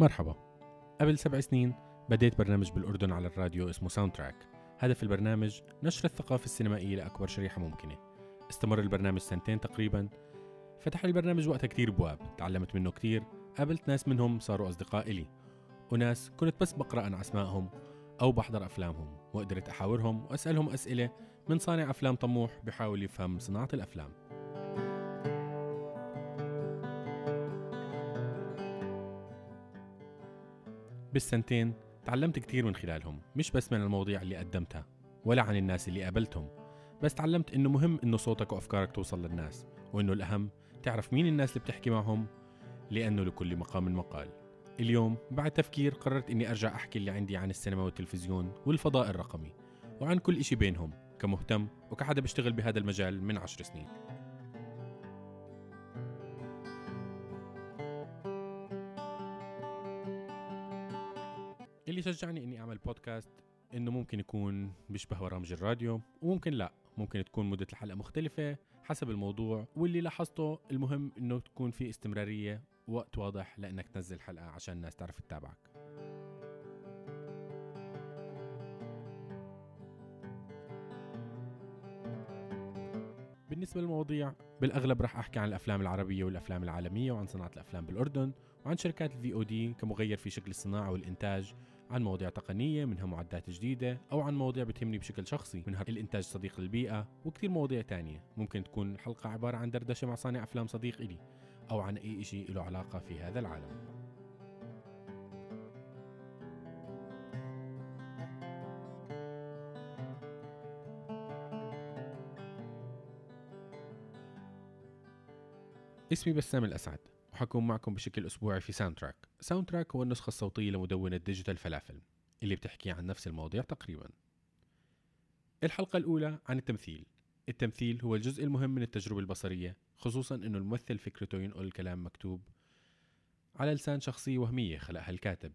مرحبا. قبل سبع سنين بديت برنامج بالأردن على الراديو اسمه Soundtrack هدف البرنامج نشر الثقافة السينمائية لأكبر شريحة ممكنة. استمر البرنامج سنتين تقريبا. فتح البرنامج وقتها كتير بواب. تعلمت منه كتير. قابلت ناس منهم صاروا أصدقاء إلي. وناس كنت بس بقرأ عن أسمائهم أو بحضر أفلامهم وقدرت أحاورهم وأسألهم أسئلة من صانع أفلام طموح بحاول يفهم صناعة الأفلام. بالسنتين تعلمت كتير من خلالهم مش بس من المواضيع اللي قدمتها ولا عن الناس اللي قابلتهم بس تعلمت إنه مهم إنه صوتك وأفكارك توصل للناس وإنه الأهم تعرف مين الناس اللي بتحكي معهم لأنه لكل مقام مقال. اليوم بعد تفكير قررت إني أرجع أحكي اللي عندي عن السينما والتلفزيون والفضاء الرقمي وعن كل إشي بينهم كمهتم وكحدا بيشتغل بهذا المجال من عشر سنين. اللي شجعني إني أعمل بودكاست إنه ممكن يكون بيشبه برامج الراديو وممكن لا. ممكن تكون مدة الحلقة مختلفة حسب الموضوع واللي لاحظته المهم إنه تكون في استمرارية ووقت واضح لإنك تنزل حلقة عشان الناس تعرف تتابعك. بالنسبة للمواضيع بالأغلب رح أحكي عن الأفلام العربية والأفلام العالمية وعن صناعة الأفلام بالأردن وعن شركات الفي أو دي كمغير في شكل الصناعة والإنتاج عن مواضيع تقنية منها معدات جديدة أو عن مواضيع بتهمني بشكل شخصي منها الإنتاج صديق للبيئة وكتير مواضيع تانية. ممكن تكون الحلقة عبارة عن دردشة مع صانع أفلام صديق إلي أو عن أي إشي له علاقة في هذا العالم. اسمي بسام الأسعد وحكون معكم بشكل أسبوعي في Soundtrack Soundtrack هو النسخة الصوتية لمدونة Digital Falafel اللي بتحكي عن نفس المواضيع تقريبا. الحلقة الأولى عن التمثيل. التمثيل هو الجزء المهم من التجربة البصرية خصوصا أنه الممثل فكرته ينقل الكلام مكتوب على لسان شخصية وهمية خلقها الكاتب.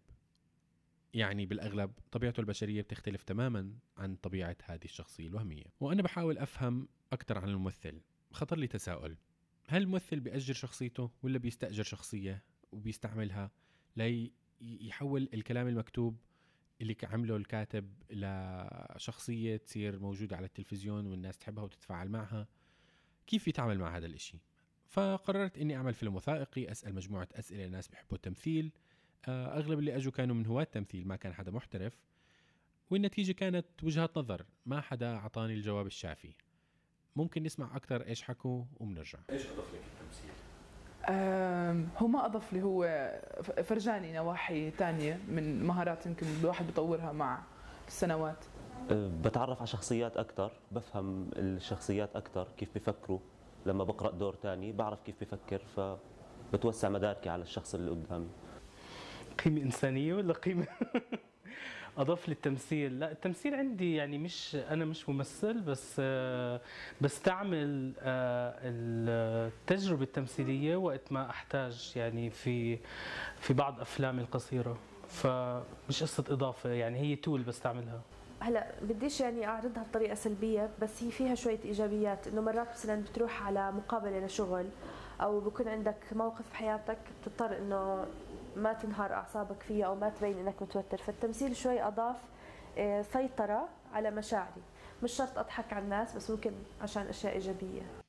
يعني بالأغلب طبيعته البشرية بتختلف تماما عن طبيعة هذه الشخصية الوهمية. وأنا بحاول أفهم أكثر عن الممثل. خطر لي تساؤل. هل الممثل بيأجر شخصيته ولا بيستأجر شخصية وبيستعملها ليحول الكلام المكتوب اللي عمله الكاتب لشخصية تصير موجودة على التلفزيون والناس تحبها وتتفاعل معها. كيف يتعامل مع هذا الإشي؟ فقررت إني أعمل فيلم وثائقي أسأل مجموعة أسئلة الناس بيحبوا التمثيل. آه، أغلب اللي أجوا كانوا من هواة التمثيل ما كان حدا محترف. والنتيجة كانت وجهات نظر ما حدا أعطاني الجواب الشافي. ممكن نسمع أكثر إيش حكوا وبنرجع لك التمثيل هو ما اضاف لي هو فرجاني نواحي تانية من مهارات يمكن الواحد بيطورها مع السنوات. أه، بتعرف على شخصيات أكثر بفهم الشخصيات أكثر كيف بفكروا لما بقرأ دور تاني؟ بعرف كيف بفكر فبتوسع مداركي على الشخص اللي قدامي. قيمة إنسانية ولا قيمة؟ أضاف للتمثيل. لا التمثيل عندي يعني مش أنا مش ممثل بس آه، بستعمل آه، التجربة التمثيلية وقت ما أحتاج يعني في في بعض أفلامي القصيرة. فمش قصة إضافة يعني هي تول بستعملها. هلا بديش يعني أعرضها بطريقة سلبية بس هي فيها شوية إيجابيات. إنه مرات مثلا بتروح على مقابلة لشغل أو بكون عندك موقف بحياتك بتضطر إنه ما تنهار أعصابك فيها أو ما تبين إنك متوتر. فالتمثيل شوي أضاف آه، سيطرة على مشاعري. مش شرط أضحك على الناس بس ممكن عشان أشياء إيجابية.